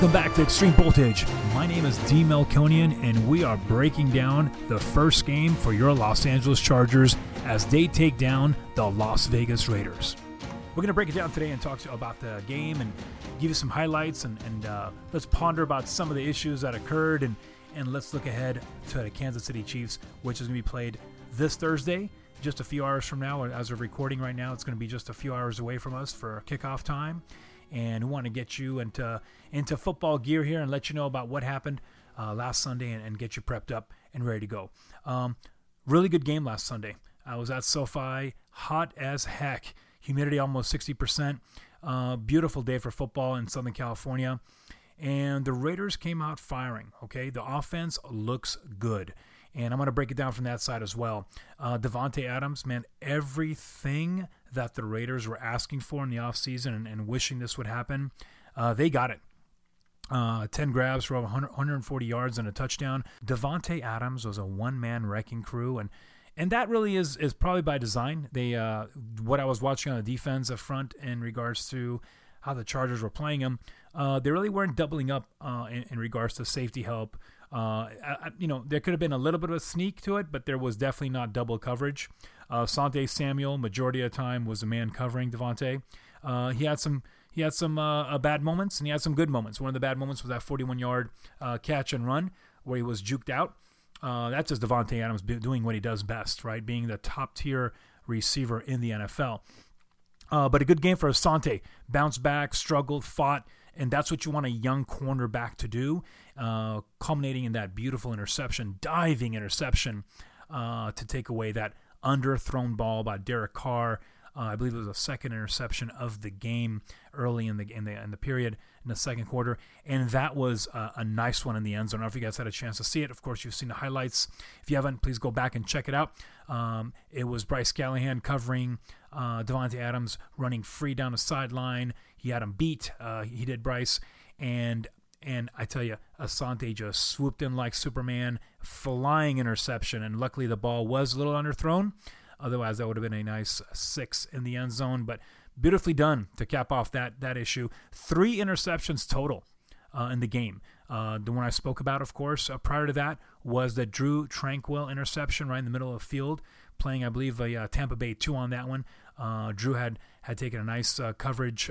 Welcome back to Extreme Voltage. My name is D. Melkonian, and we are breaking down the first game for your Los Angeles Chargers as they take down the Las Vegas Raiders. We're going to break it down today and talk to about the game and give you some highlights and, and uh, let's ponder about some of the issues that occurred and, and let's look ahead to the Kansas City Chiefs, which is going to be played this Thursday, just a few hours from now. As of recording right now, it's going to be just a few hours away from us for kickoff time and we want to get you into into football gear here and let you know about what happened uh, last Sunday and, and, get you prepped up and ready to go. Um, really good game last Sunday. I was at SoFi, hot as heck, humidity almost 60%. Uh, beautiful day for football in Southern California. And the Raiders came out firing. Okay, the offense looks good and I'm going to break it down from that side as well. Uh, Davante Adams, man, everything that the Raiders were asking for in the offseason and, and wishing this would happen, uh, they got it. Uh, 10 grabs for over 100, 140 yards and a touchdown. Davante Adams was a one-man wrecking crew, and and that really is is probably by design. They uh, what I was watching on the defense defensive front in regards to how the Chargers were playing them, uh, they really weren't doubling up uh, in, in, regards to safety help. Uh, you know, there could have been a little bit of a sneak to it, but there was definitely not double coverage. Uh, Sante Samuel, majority of the time, was the man covering Davante. Uh, he had some he had some uh, bad moments and he had some good moments. One of the bad moments was that 41 yard uh, catch and run where he was juked out. Uh, that's just Davante Adams doing what he does best, right? Being the top tier receiver in the NFL. Uh, but a good game for Asante. Bounced back, struggled, fought, and that's what you want a young cornerback to do, uh, culminating in that beautiful interception, diving interception uh, to take away that underthrown ball by Derek Carr. Uh, I believe it was a second interception of the game early in the in the in the period in the second quarter, and that was a, a nice one in the end zone. I don't know if you guys had a chance to see it. Of course, you've seen the highlights. If you haven't, please go back and check it out. Um, it was Bryce Callahan covering uh, Davante Adams running free down the sideline. He had him beat. Uh, he did Bryce, and and I tell you, Asante just swooped in like Superman, flying interception, and luckily the ball was a little underthrown. Otherwise, that would have been a nice six in the end zone. But beautifully done to cap off that that issue. Three interceptions total uh, in the game. Uh, the one I spoke about, of course, uh, prior to that was the Drue Tranquill interception right in the middle of field, playing, I believe, a uh, Tampa Bay two on that one. Uh, Drue had had taken a nice uh, coverage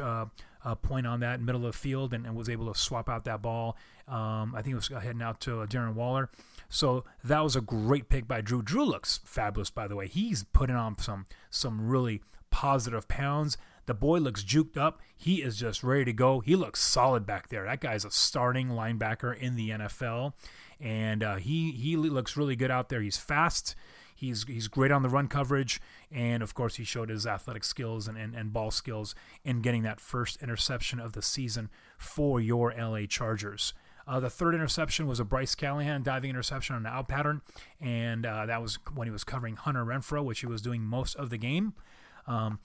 point on that middle of the field and, and, was able to swap out that ball. Um, I think it was heading out to Darren Waller. So that was a great pick by Drue. Drue looks fabulous, by the way. He's putting on some some really positive pounds. The boy looks juked up. He is just ready to go. He looks solid back there. That guy's a starting linebacker in the NFL, and uh, he he looks really good out there. He's fast. He's he's great on the run coverage, and of course he showed his athletic skills and, and, and ball skills in getting that first interception of the season for your LA Chargers. Uh, the third interception was a Bryce Callahan diving interception on an out pattern, and uh, that was when he was covering Hunter Renfrow, which he was doing most of the game. Um,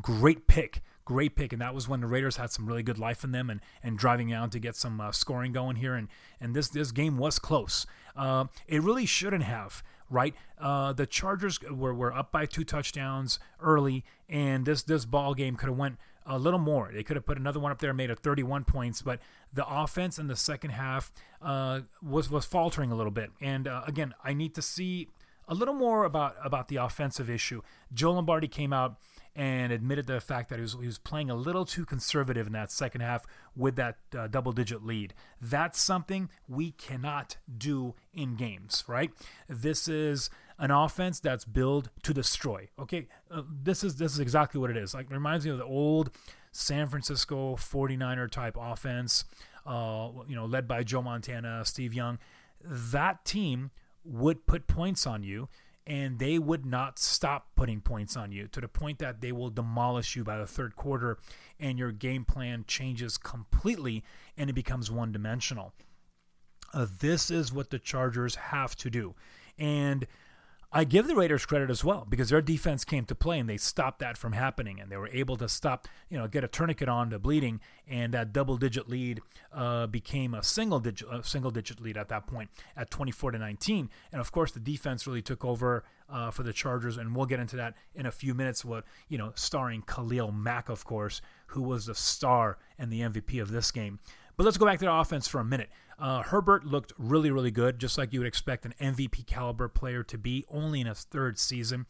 great pick great pick, and that was when the Raiders had some really good life in them and, and driving out to get some uh, scoring going here. And, and this this game was close. Uh, it really shouldn't have, right? Uh, the Chargers were, were up by two touchdowns early, and this this ball game could have went a little more. They could have put another one up there, made it 31 points, but the offense in the second half uh, was was faltering a little bit. And uh, again, I need to see a little more about about the offensive issue. Joe Lombardi came out and admitted the fact that he was, he was playing a little too conservative in that second half with that uh, double digit lead. That's something we cannot do in games, right? This is an offense that's built to destroy. Okay, uh, this is this is exactly what it is. Like it reminds me of the old San Francisco 49er type offense, uh, you know, led by Joe Montana, Steve Young. That team would put points on you and they would not stop putting points on you to the point that they will demolish you by the third quarter and your game plan changes completely and it becomes one dimensional. Uh, this is what the Chargers have to do. And I give the Raiders credit as well because their defense came to play and they stopped that from happening and they were able to stop, you know, get a tourniquet on the bleeding and that double digit lead uh, became a single digit a single digit lead at that point at 24 to 19 and of course the defense really took over uh, for the Chargers and we'll get into that in a few minutes. What you know, starring Khalil Mack, of course, who was the star and the MVP of this game. But let's go back to the offense for a minute. Uh, Herbert looked really, really good, just like you would expect an MVP caliber player to be, only in his third season.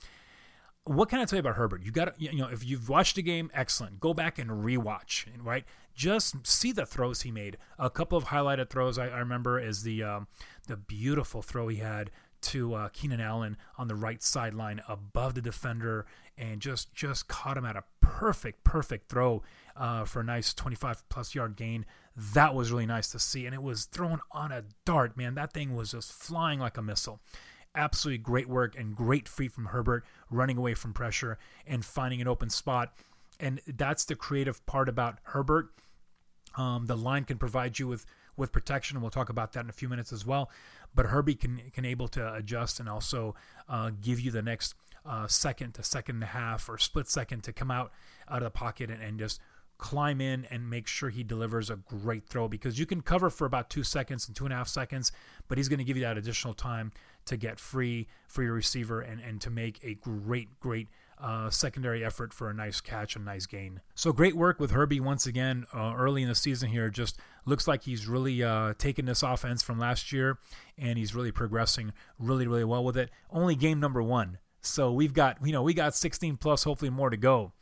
What can I tell you about Herbert? You got you know, if you've watched the game, excellent. Go back and rewatch, right? Just see the throws he made. A couple of highlighted throws I, I remember is the um, the beautiful throw he had to uh, Keenan Allen on the right sideline above the defender and just just caught him at a perfect perfect throw uh, for a nice 25 plus yard gain. That was really nice to see, and it was thrown on a dart. Man, that thing was just flying like a missile. Absolutely great work and great feat from Herbert, running away from pressure and finding an open spot. And that's the creative part about Herbert. Um, the line can provide you with with protection, and we'll talk about that in a few minutes as well. But Herbie can can able to adjust and also uh, give you the next uh, second to second and a half or split second to come out out of the pocket and, and just climb in and make sure he delivers a great throw because you can cover for about two seconds and two and a half seconds, but he's going to give you that additional time to get free for your receiver and, and to make a great, great uh, secondary effort for a nice catch and nice gain. So great work with Herbie once again uh, early in the season here. Just looks like he's really uh, taken this offense from last year and he's really progressing really, really well with it. Only game number one. So we've got, you know, we got 16 plus, hopefully more to go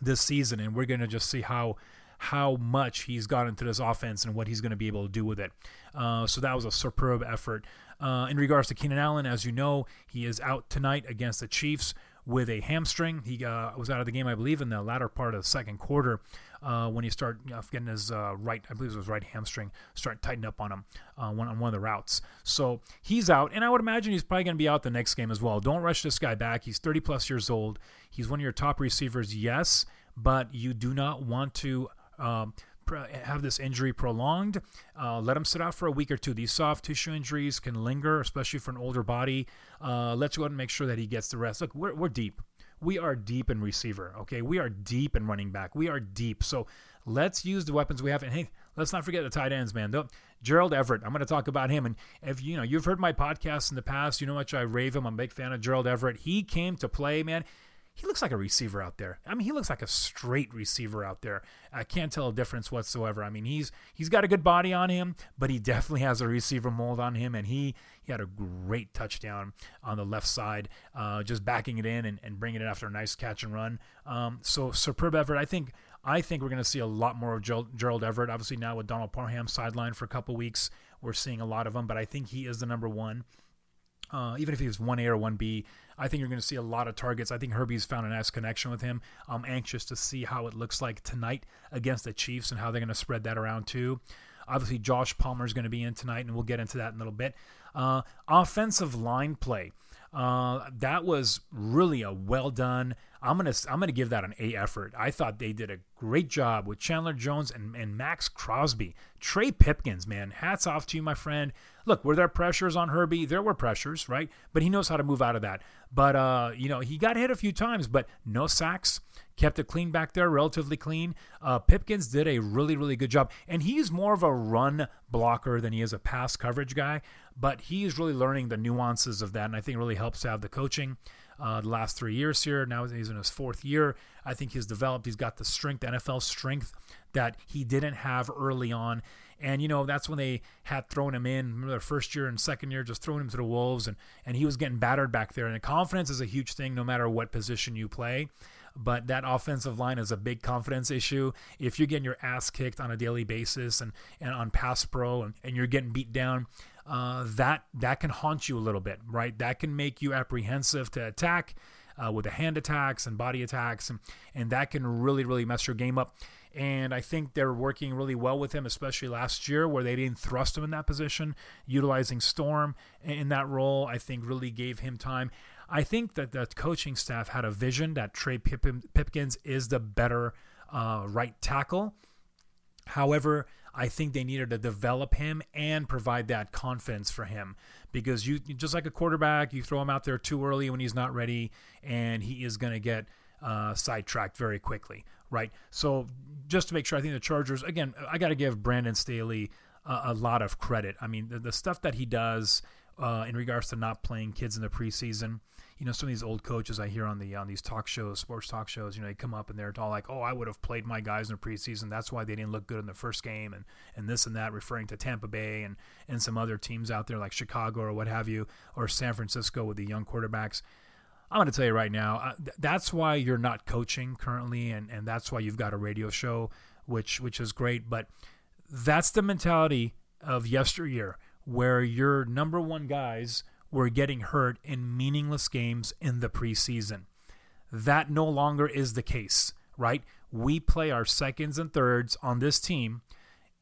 this season, and we're going to just see how how much he's got into this offense and what he's going to be able to do with it. Uh, so that was a superb effort. Uh, in regards to Keenan Allen, as you know, he is out tonight against the Chiefs with a hamstring. He uh, was out of the game, I believe, in the latter part of the second quarter uh, when he started you know, getting his uh, right, I believe it was right hamstring, start tightening up on him uh, on one of the routes. So he's out, and I would imagine he's probably going to be out the next game as well. Don't rush this guy back. He's 30 plus years old. He's one of your top receivers, yes, but you do not want to. Um, have this injury prolonged, uh, let him sit out for a week or two. These soft tissue injuries can linger, especially for an older body. Uh, let's go ahead and make sure that he gets the rest. Look, we're, we're deep. We are deep in receiver, okay? We are deep in running back. We are deep. So let's use the weapons we have. And hey, let's not forget the tight ends, man. Don't, Gerald Everett, I'm going to talk about him. And if you know, you've heard my podcast in the past, you know much I rave him. I'm a big fan of Gerald Everett. He came to play, man he looks like a receiver out there. I mean, he looks like a straight receiver out there. I can't tell a difference whatsoever. I mean, he's he's got a good body on him, but he definitely has a receiver mold on him, and he he had a great touchdown on the left side, uh, just backing it in and, and bringing it after a nice catch and run. Um, so superb Everett. I think I think we're going to see a lot more of Gerald Everett. Obviously now with Donald Parham sidelined for a couple weeks, we're seeing a lot of him, but I think he is the number one. Uh, even if he was 1A or 1B, I think you're going to see a lot of targets. I think Herbie's found a nice connection with him. I'm anxious to see how it looks like tonight against the Chiefs and how they're going to spread that around too. Obviously, Josh Palmer is going to be in tonight, and we'll get into that in a little bit. Uh, offensive line play. Uh, that was really a well done. I'm gonna I'm gonna give that an A effort. I thought they did a great job with Chandler Jones and, and Maxx Crosby. Trey Pipkins, man, hats off to you, my friend. Look, were there pressures on Herbie? There were pressures, right? But he knows how to move out of that. But uh, you know, he got hit a few times, but no sacks. Kept it clean back there, relatively clean. Uh, Pipkins did a really, really good job, and he's more of a run blocker than he is a pass coverage guy. But he's really learning the nuances of that, and I think really helps to have the coaching uh, the last three years here. Now he's in his fourth year. I think he's developed. He's got the strength, NFL strength that he didn't have early on. And, you know, that's when they had thrown him in. Remember their first year and second year, just throwing him to the Wolves, and, and he was getting battered back there. And the confidence is a huge thing no matter what position you play. But that offensive line is a big confidence issue. If you're getting your ass kicked on a daily basis and, and on pass pro and, and you're getting beat down, uh, that that can haunt you a little bit, right? That can make you apprehensive to attack uh, with the hand attacks and body attacks, and and that can really really mess your game up. And I think they're working really well with him, especially last year where they didn't thrust him in that position, utilizing Storm in that role. I think really gave him time. I think that the coaching staff had a vision that Trey Pipkins is the better uh, right tackle. However, I think they needed to develop him and provide that confidence for him because you just like a quarterback, you throw him out there too early when he's not ready, and he is going to get uh, sidetracked very quickly, right? So just to make sure, I think the Chargers again, I got to give Brandon Staley a, a, lot of credit. I mean, the, the stuff that he does uh, in regards to not playing kids in the preseason you know some of these old coaches I hear on the on these talk shows, sports talk shows, you know, they come up and they're all like, "Oh, I would have played my guys in the preseason. That's why they didn't look good in the first game," and and this and that, referring to Tampa Bay and and some other teams out there like Chicago or what have you, or San Francisco with the young quarterbacks. I'm going to tell you right now, uh, th- that's why you're not coaching currently, and, and that's why you've got a radio show, which which is great. But that's the mentality of yesteryear, where your number one guys were getting hurt in meaningless games in the preseason. That no longer is the case, right? We play our seconds and thirds on this team,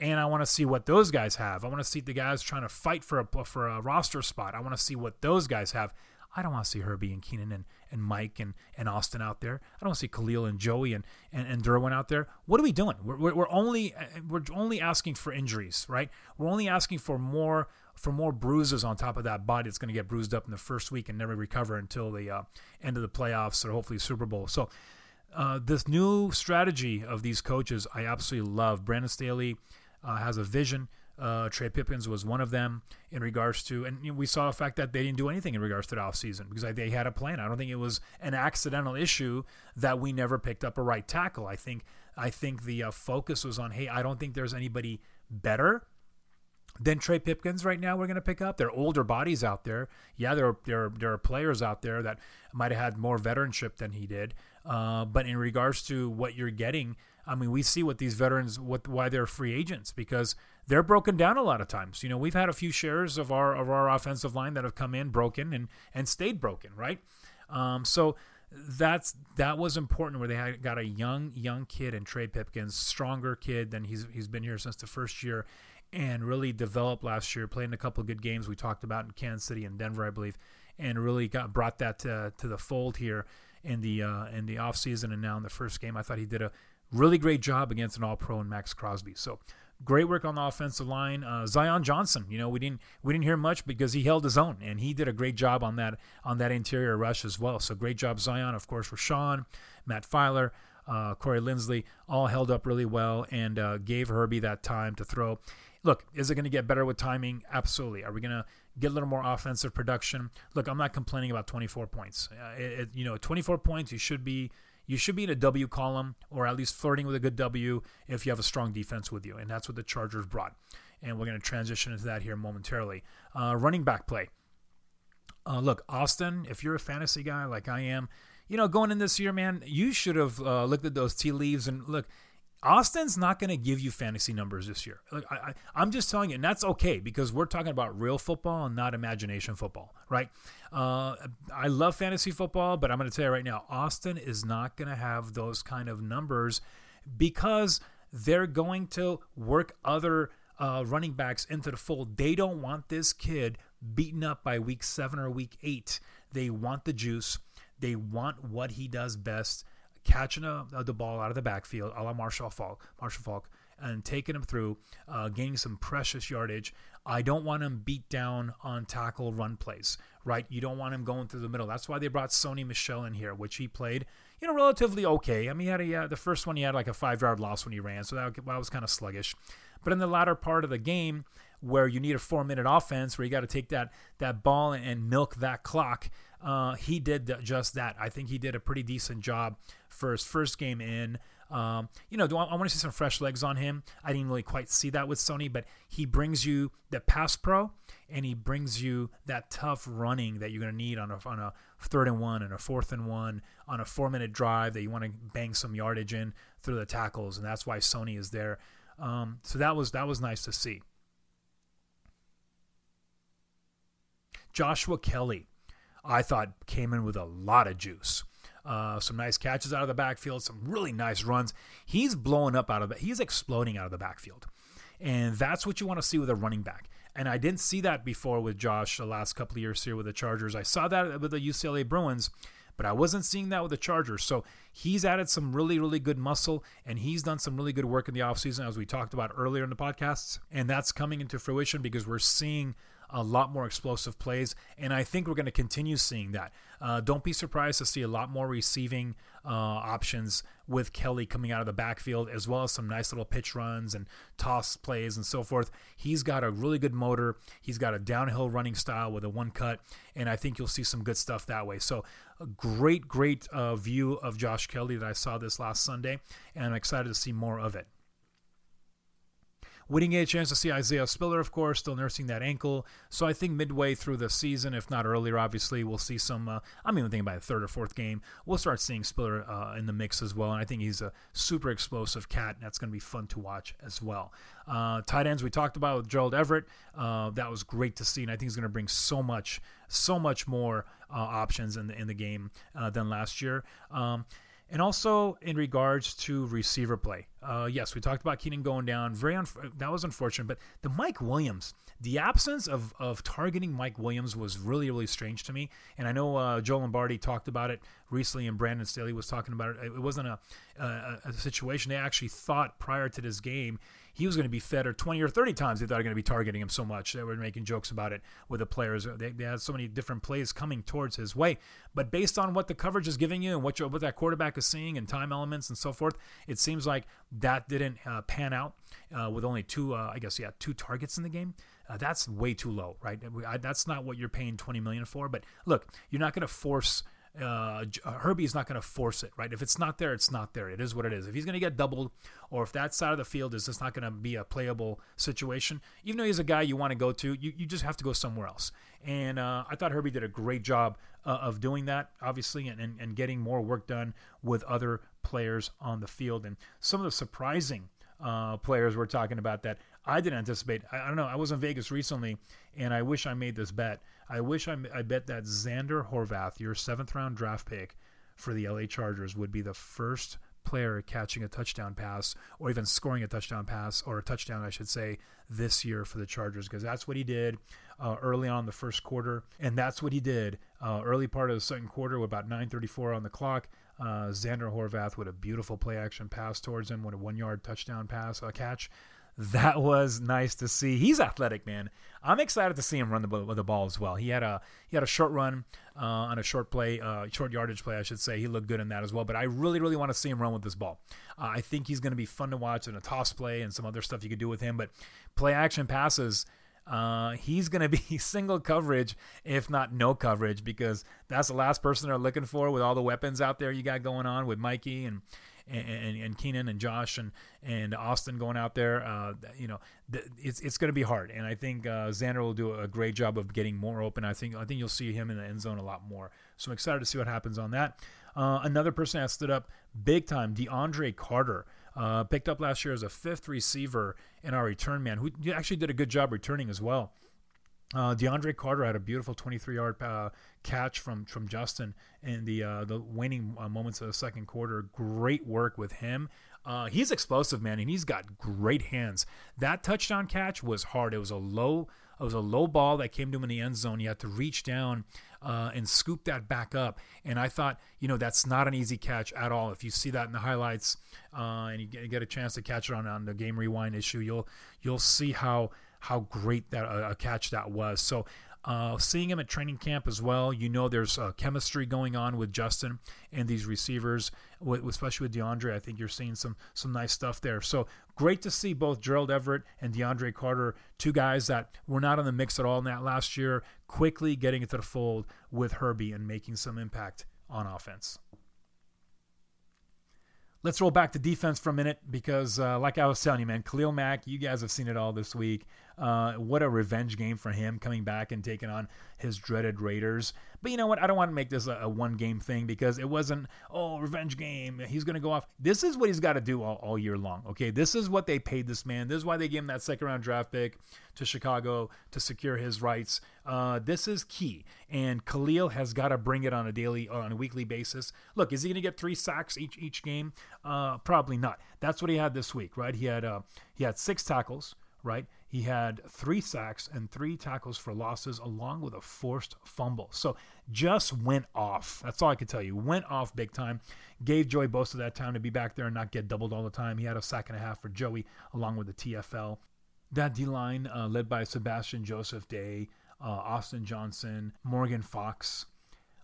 and I want to see what those guys have. I want to see the guys trying to fight for a for a roster spot. I want to see what those guys have. I don't want to see Herbie and Keenan and, and Mike and, and Austin out there. I don't want to see Khalil and Joey and, and, and Derwin out there. What are we doing? We're, we're, we're only we're only asking for injuries, right? We're only asking for more for more bruises on top of that body that's going to get bruised up in the first week and never recover until the uh, end of the playoffs or hopefully Super Bowl. So uh, this new strategy of these coaches, I absolutely love. Brandon Staley uh, has a vision. Uh, Trey Pipkins was one of them in regards to, and you know, we saw the fact that they didn't do anything in regards to the offseason because they had a plan. I don't think it was an accidental issue that we never picked up a right tackle. I think I think the uh, focus was on, hey, I don't think there's anybody better than Trey Pipkins right now we're going to pick up. There are older bodies out there. Yeah, there are, there are, there are players out there that might have had more veteranship than he did. Uh, but in regards to what you're getting, I mean, we see what these veterans, what why they're free agents because they're broken down a lot of times. You know, we've had a few shares of our of our offensive line that have come in broken and and stayed broken, right? Um, so that's that was important where they had, got a young young kid in Trey Pipkins, stronger kid than he's he's been here since the first year, and really developed last year, playing a couple of good games we talked about in Kansas City and Denver, I believe, and really got brought that to, to the fold here in the uh, in the offseason and now in the first game. I thought he did a really great job against an All Pro and Maxx Crosby. So great work on the offensive line. Uh, Zion Johnson, you know, we didn't we didn't hear much because he held his own and he did a great job on that on that interior rush as well. So great job Zion, of course, Rashawn, Matt Feiler. Uh, Corey Linsley all held up really well and uh, gave Herbie that time to throw look, is it going to get better with timing? Absolutely. Are we going to get a little more offensive production? Look, I'm not complaining about 24 points. Uh, it, it, you know, 24 points, you should be you should be in a W column or at least flirting with a good W if you have a strong defense with you, and that's what the Chargers brought. And we're going to transition into that here momentarily. Uh, running back play. Uh, look, Austin, if you're a fantasy guy like I am, you know, going in this year, man, you should have uh, looked at those tea leaves and look Austin's not going to give you fantasy numbers this year. Like I, I, am just telling you, and that's okay because we're talking about real football and not imagination football, right? Uh, I love fantasy football, but I'm going to tell you right now, Austin is not going to have those kind of numbers because they're going to work other uh, running backs into the fold. They don't want this kid beaten up by week seven or week eight. They want the juice. They want what he does best catching a, a, the ball out of the backfield, a la Marshall Faulk, Marshall Faulk, and taking him through, uh, gaining some precious yardage. I don't want him beat down on tackle run plays, right? You don't want him going through the middle. That's why they brought Sony Michel in here, which he played, you know, relatively okay. I mean, he had a, uh, the first one he had like a five yard loss when he ran, so that, that was kind of sluggish. But in the latter part of the game, where you need a four minute offense, where you got to take that that ball and milk that clock, uh, he did just that. I think he did a pretty decent job for his first game in. Um, you know, I, I want to see some fresh legs on him. I didn't really quite see that with Sony, but he brings you the pass pro and he brings you that tough running that you're going to need on a, on a third and one and a fourth and one on a four minute drive that you want to bang some yardage in through the tackles. And that's why Sony is there. Um, so that was, that was nice to see. Joshua Kelly, I thought came in with a lot of juice. Uh, some nice catches out of the backfield, some really nice runs. He's blowing up out of it. He's exploding out of the backfield. And that's what you want to see with a running back. And I didn't see that before with Josh the last couple of years here with the Chargers. I saw that with the UCLA Bruins, but I wasn't seeing that with the Chargers. So he's added some really, really good muscle, and he's done some really good work in the offseason, as we talked about earlier in the podcasts. And that's coming into fruition because we're seeing a lot more explosive plays, and I think we're going to continue seeing that. Uh, don't be surprised to see a lot more receiving uh, options with Kelly coming out of the backfield, as well as some nice little pitch runs and toss plays and so forth. He's got a really good motor. He's got a downhill running style with a one cut, and I think you'll see some good stuff that way. So, a great, great uh, view of Josh Kelly that I saw this last Sunday, and I'm excited to see more of it. We didn't get a chance to see Isaiah Spiller, of course, still nursing that ankle. So I think midway through the season, if not earlier, obviously, we'll see some. Uh, I'm even thinking by the third or fourth game, we'll start seeing Spiller uh, in the mix as well. And I think he's a super explosive cat, and that's going to be fun to watch as well. Uh, tight ends we talked about with Gerald Everett. Uh, that was great to see, and I think he's going to bring so much, so much more uh, options in the in the game uh, than last year. Um, and also in regards to receiver play, uh, yes, we talked about Keenan going down. Very unf- that was unfortunate, but the Mike Williams, the absence of of targeting Mike Williams was really really strange to me. And I know uh, Joe Lombardi talked about it recently, and Brandon Staley was talking about it. It wasn't a, a, a situation they actually thought prior to this game he was going to be fed or 20 or 30 times they thought they were going to be targeting him so much. They were making jokes about it with the players. They, they had so many different plays coming towards his way. But based on what the coverage is giving you and what, what that quarterback is seeing and time elements and so forth, it seems like that didn't uh, pan out uh, with only two, uh, I guess, yeah, two targets in the game. Uh, that's way too low, right? I, that's not what you're paying 20 million for. But look, you're not going to force – uh, uh, Herbie is not going to force it, right? If it's not there, it's not there. It is what it is. If he's going to get doubled, or if that side of the field is just not going to be a playable situation, even though he's a guy you want to go to, you, you just have to go somewhere else. And uh, I thought Herbie did a great job uh, of doing that, obviously, and, and, and getting more work done with other players on the field. And some of the surprising uh, players we're talking about that I didn't anticipate. I, I, don't know. I was in Vegas recently, and I wish I made this bet. I wish I, I bet that Zander Horvath, your seventh round draft pick for the LA Chargers, would be the first player catching a touchdown pass or even scoring a touchdown pass or a touchdown, I should say, this year for the Chargers because that's what he did uh, early on the first quarter, and that's what he did uh, early part of the second quarter with about 9:34 on the clock. Uh, Zander Horvath with a beautiful play action pass towards him with a one yard touchdown pass uh, catch that was nice to see. He's athletic, man. I'm excited to see him run the, the ball as well. He had a he had a short run uh, on a short play, uh, short yardage play, I should say. He looked good in that as well. But I really, really want to see him run with this ball. Uh, I think he's going to be fun to watch in a toss play and some other stuff you could do with him. But play action passes. Uh, he's going to be single coverage, if not no coverage, because that's the last person they're looking for with all the weapons out there you got going on with Mikey and and, and Keenan and Josh and and Austin going out there. Uh, you know, it's it's going to be hard, and I think uh, Zander will do a great job of getting more open. I think I think you'll see him in the end zone a lot more. So I'm excited to see what happens on that. Uh, another person that stood up big time, DeAndre Carter. Uh, picked up last year as a fifth receiver in our return man, who actually did a good job returning as well. Uh, DeAndre Carter had a beautiful 23-yard uh, catch from from Justin in the uh, the waning uh, moments of the second quarter. Great work with him. Uh, he's explosive, man, and he's got great hands. That touchdown catch was hard. It was a low it was a low ball that came to him in the end zone. You had to reach down uh, and scoop that back up. And I thought, you know, that's not an easy catch at all. If you see that in the highlights and you get, a chance to catch it on, on the game rewind issue, you'll you'll see how how great that a catch that was. So uh, seeing him at training camp as well, you know there's uh, chemistry going on with Justin and these receivers, especially with DeAndre. I think you're seeing some some nice stuff there. So great to see both Gerald Everett and DeAndre Carter, two guys that were not in the mix at all in that last year, quickly getting into the fold with Herbie and making some impact on offense. Let's roll back to defense for a minute because, uh, like I was telling you, man, Khalil Mack, you guys have seen it all this week. Uh, what a revenge game for him coming back and taking on his dreaded Raiders. But you know what? I don't want to make this a, a one game thing because it wasn't, oh, revenge game. He's going to go off. This is what he's got to do all, all year long. Okay. This is what they paid this man. This is why they gave him that second round draft pick to Chicago to secure his rights. Uh, this is key. And Khalil has got to bring it on a daily, on a weekly basis. Look, is he going to get three sacks each each game? Uh, probably not. That's what he had this week, right? He had uh, he had six tackles right? He had three sacks and three tackles for losses, along with a forced fumble. So just went off. That's all I can tell you. Went off big time. Gave Joey Bosa that time to be back there and not get doubled all the time. He had a sack and a half for Joey, along with the TFL. That D line, uh, led by Sebastian Joseph Day, uh, Austin Johnson, Morgan Fox.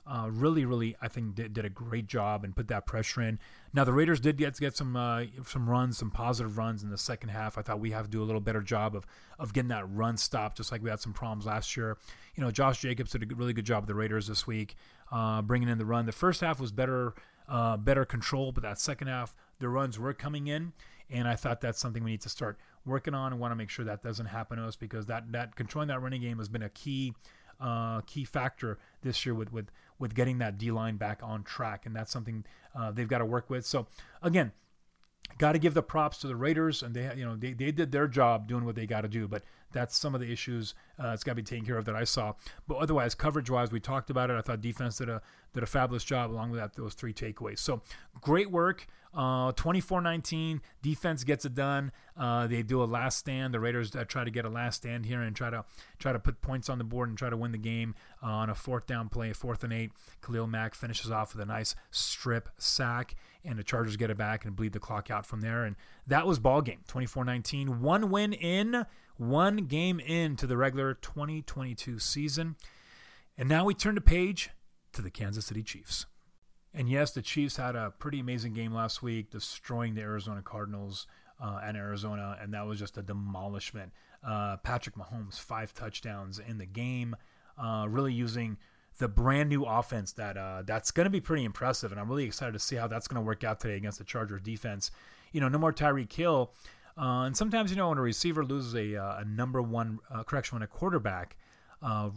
Uh, really, really, I think did, did, a great job and put that pressure in. Now the Raiders did get get some uh, some runs, some positive runs in the second half. I thought we have to do a little better job of of getting that run stop, just like we had some problems last year. You know, Josh Jacobs did a really good job with the Raiders this week, uh, bringing in the run. The first half was better, uh, better control, but that second half, the runs were coming in, and I thought that's something we need to start working on and want to make sure that doesn't happen to us because that that controlling that running game has been a key uh, key factor this year with with with getting that D line back on track, and that's something uh, they've got to work with. So again, got to give the props to the Raiders, and they you know they, they did their job doing what they got to do. But that's some of the issues uh, it's got to be taken care of that I saw. But otherwise, coverage wise, we talked about it. I thought defense did a did a fabulous job along with that those three takeaways. So great work. Uh, 24-19, defense gets it done. Uh, they do a last stand. The Raiders uh, try to get a last stand here and try to try to put points on the board and try to win the game uh, on a fourth down play, fourth and eight. Khalil Mack finishes off with a nice strip sack, and the Chargers get it back and bleed the clock out from there. And that was ball game, 24-19. One win in, one game into the regular 2022 season. And now we turn the page to the Kansas City Chiefs. And yes, the Chiefs had a pretty amazing game last week, destroying the Arizona Cardinals uh, and Arizona, and that was just a demolishment. Uh, Patrick Mahomes, five touchdowns in the game, uh, really using the brand new offense that uh, that's going to be pretty impressive, and I'm really excited to see how that's going to work out today against the Chargers defense. You know, no more Tyreek Hill, uh, and sometimes you know when a receiver loses a, uh, a number one correction when a quarterback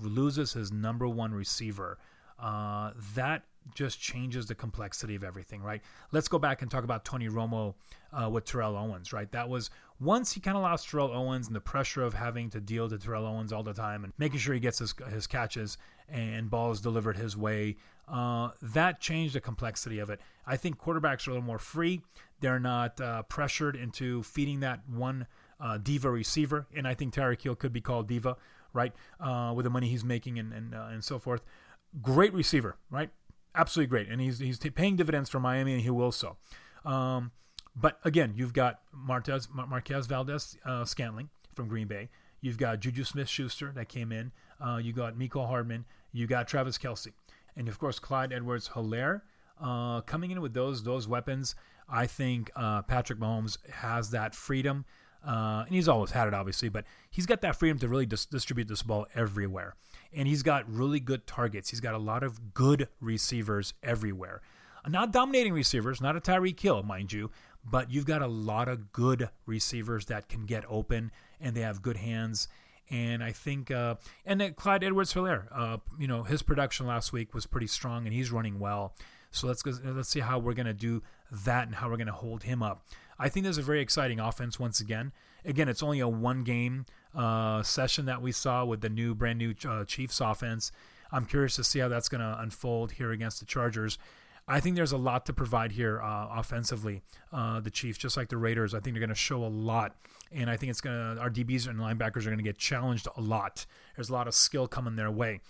loses his number one receiver, that just changes the complexity of everything, right? Let's go back and talk about Tony Romo uh, with Terrell Owens, right? That was once he kind of lost Terrell Owens and the pressure of having to deal to Terrell Owens all the time and making sure he gets his, his catches and balls delivered his way. Uh, that changed the complexity of it. I think quarterbacks are a little more free. They're not uh, pressured into feeding that one uh, diva receiver, and I think Tyreek Hill could be called diva, right? Uh, with the money he's making and and, uh, and so forth. Great receiver, right? absolutely great, and he's he's paying dividends for Miami, and he will so. Um, but again, you've got Martez, Marquez Valdes Scantling from Green Bay. You've got Juju Smith Schuster that came in. You got Miko Hardman. You got Travis Kelce. And of course, Clyde Edwards Helaire. Uh, coming in with those those weapons, I think uh, Patrick Mahomes has that freedom. Uh, and he's always had it, obviously, but he's got that freedom to really dis- distribute this ball everywhere and he's got really good targets. He's got a lot of good receivers everywhere. Not dominating receivers, not a Tyreek Hill, mind you, but you've got a lot of good receivers that can get open and they have good hands. And I think, uh, and then Clyde Edwards Helaire, uh, you know, his production last week was pretty strong and he's running well. So let's go, let's see how we're to do that and how we're to hold him up. I think there's a very exciting offense once again. Again, it's only a one game uh, session that we saw with the new, brand new uh, Chiefs offense. I'm curious to see how that's to unfold here against the Chargers. I think there's a lot to provide here uh, offensively. Uh, the Chiefs, just like the Raiders, I think they're going to show a lot, and I think it's going to our DBs and linebackers are going to get challenged a lot. There's a lot of skill coming their way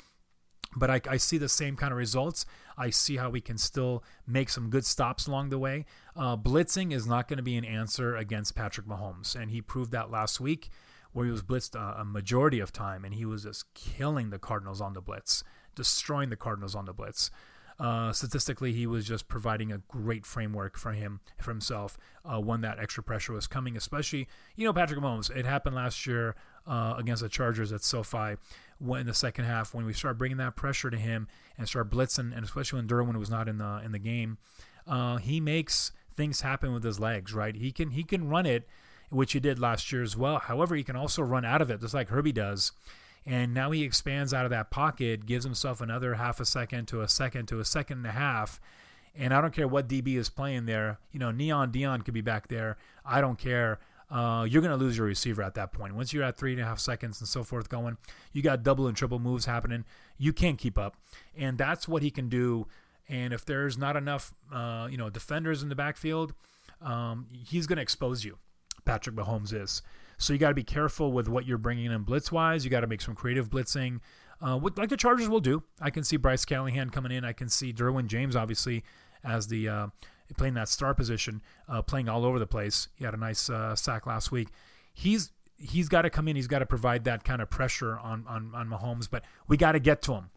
but I, I, see the same kind of results. I see how we can still make some good stops along the way. Uh, blitzing is not going to be an answer against Patrick Mahomes, and he proved that last week where he was blitzed a, a majority of time, and he was just killing the Cardinals on the blitz, destroying the Cardinals on the blitz. Uh, statistically, he was just providing a great framework for him for himself uh, when that extra pressure was coming. Especially, you know, Patrick Mahomes. It happened last year uh, against the Chargers at SoFi when in the second half when we start bringing that pressure to him and start blitzing, and especially when Derwin was not in the in the game, uh, he makes things happen with his legs. Right? He can he can run it, which he did last year as well. However, he can also run out of it, just like Herbie does. And now he expands out of that pocket, gives himself another half a second to a second to a second and a half. And I don't care what DB is playing there. You know, Neon Deion could be back there. I don't care uh, you're going to lose your receiver at that point. Once you're at three and a half seconds and so forth going, you got double and triple moves happening. You can't keep up, and that's what he can do. And if there's not enough, uh, you know, defenders in the backfield, um, he's going to expose you. Patrick Mahomes is. So you got to be careful with what you're bringing in blitz wise. You got to make some creative blitzing, uh, like the Chargers will do. I can see Bryce Callahan coming in. I can see Derwin James obviously as the uh, playing that star position, uh, playing all over the place. He had a nice uh, sack last week. He's he's got to come in. He's got to provide that kind of pressure on on on Mahomes. But we got to get to him,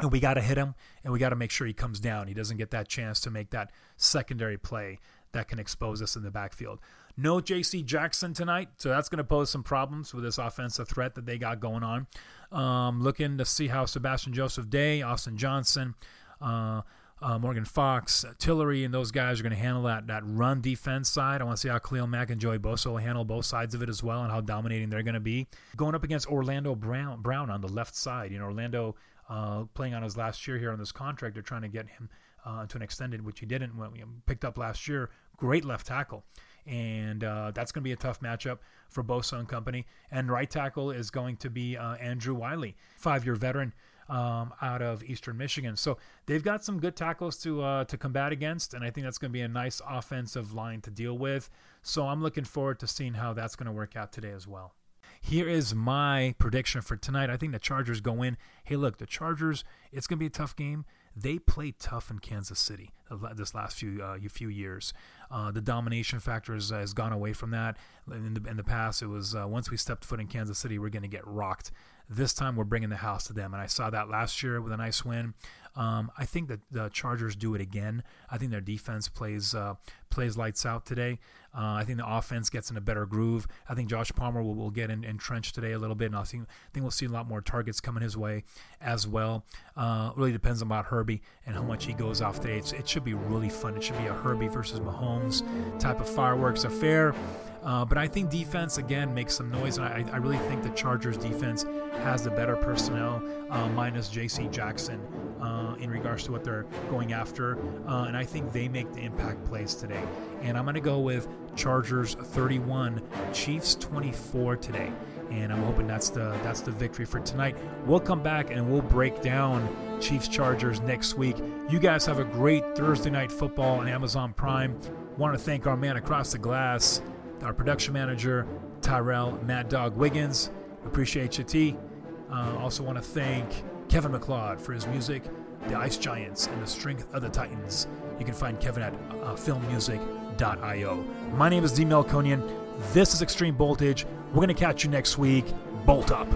and we got to hit him, and we got to make sure he comes down. He doesn't get that chance to make that secondary play that can expose us in the backfield. No J.C. Jackson tonight, so that's going to pose some problems with this offensive threat that they got going on. Um, looking to see how Sebastian Joseph Day, Austin Johnson. Uh, uh, Morgan Fox, Tillery, and those guys are going to handle that that run defense side. I want to see how Khalil Mack and Joey Bosa will handle both sides of it as well, and how dominating they're going to be. Going up against Orlando Brown, Brown on the left side. You know, Orlando uh, playing on his last year here on this contract. They're trying to get him uh, to an extended, which he didn't when we picked up last year. Great left tackle. And uh, that's going to be a tough matchup for Bosa and company. And right tackle is going to be uh, Andrew Wylie, five year veteran um, out of Eastern Michigan. So they've got some good tackles to uh, to combat against, and I think that's going to be a nice offensive line to deal with. So I'm looking forward to seeing how that's going to work out today as well. Here is my prediction for tonight. I think the Chargers go in. Hey, look, the Chargers, it's going to be a tough game. They played tough in Kansas City this last few uh, few years. Uh, the domination factor has, has, gone away from that. In the, in the past, it was uh, once we stepped foot in Kansas City, we're going to get rocked. This time, we're bringing the house to them, and I saw that last year with a nice win. Um, I think that the Chargers do it again. I think their defense plays uh, plays lights out today. Uh, I think the offense gets in a better groove. I think Josh Palmer will, will get in, entrenched today a little bit, and I think, I think we'll see a lot more targets coming his way as well. Uh, really depends about Herbie and how much he goes off today. It's, it should be really fun. It should be a Herbie versus Mahomes type of fireworks affair. Uh, but I think defense again makes some noise, and I, I, really think the Chargers defense has the better personnel, uh, minus J.C. Jackson, uh, in regards to what they're going after, uh, and I think they make the impact plays today. And I'm going to go with Chargers 31, Chiefs 24 today, and I'm hoping that's the that's the victory for tonight. We'll come back and we'll break down Chiefs Chargers next week. You guys have a great Thursday night football on Amazon Prime. Want to thank our man across the glass our production manager, Tyrell Mad Dog Wiggins. Appreciate you, T. Uh, also want to thank Kevin MacLeod for his music, The Ice Giants, and The Strength of the Titans. You can find Kevin at uh, filmmusic.io. My name is D. Melkonian. This is Extreme Voltage. We're going to catch you next week. Bolt up.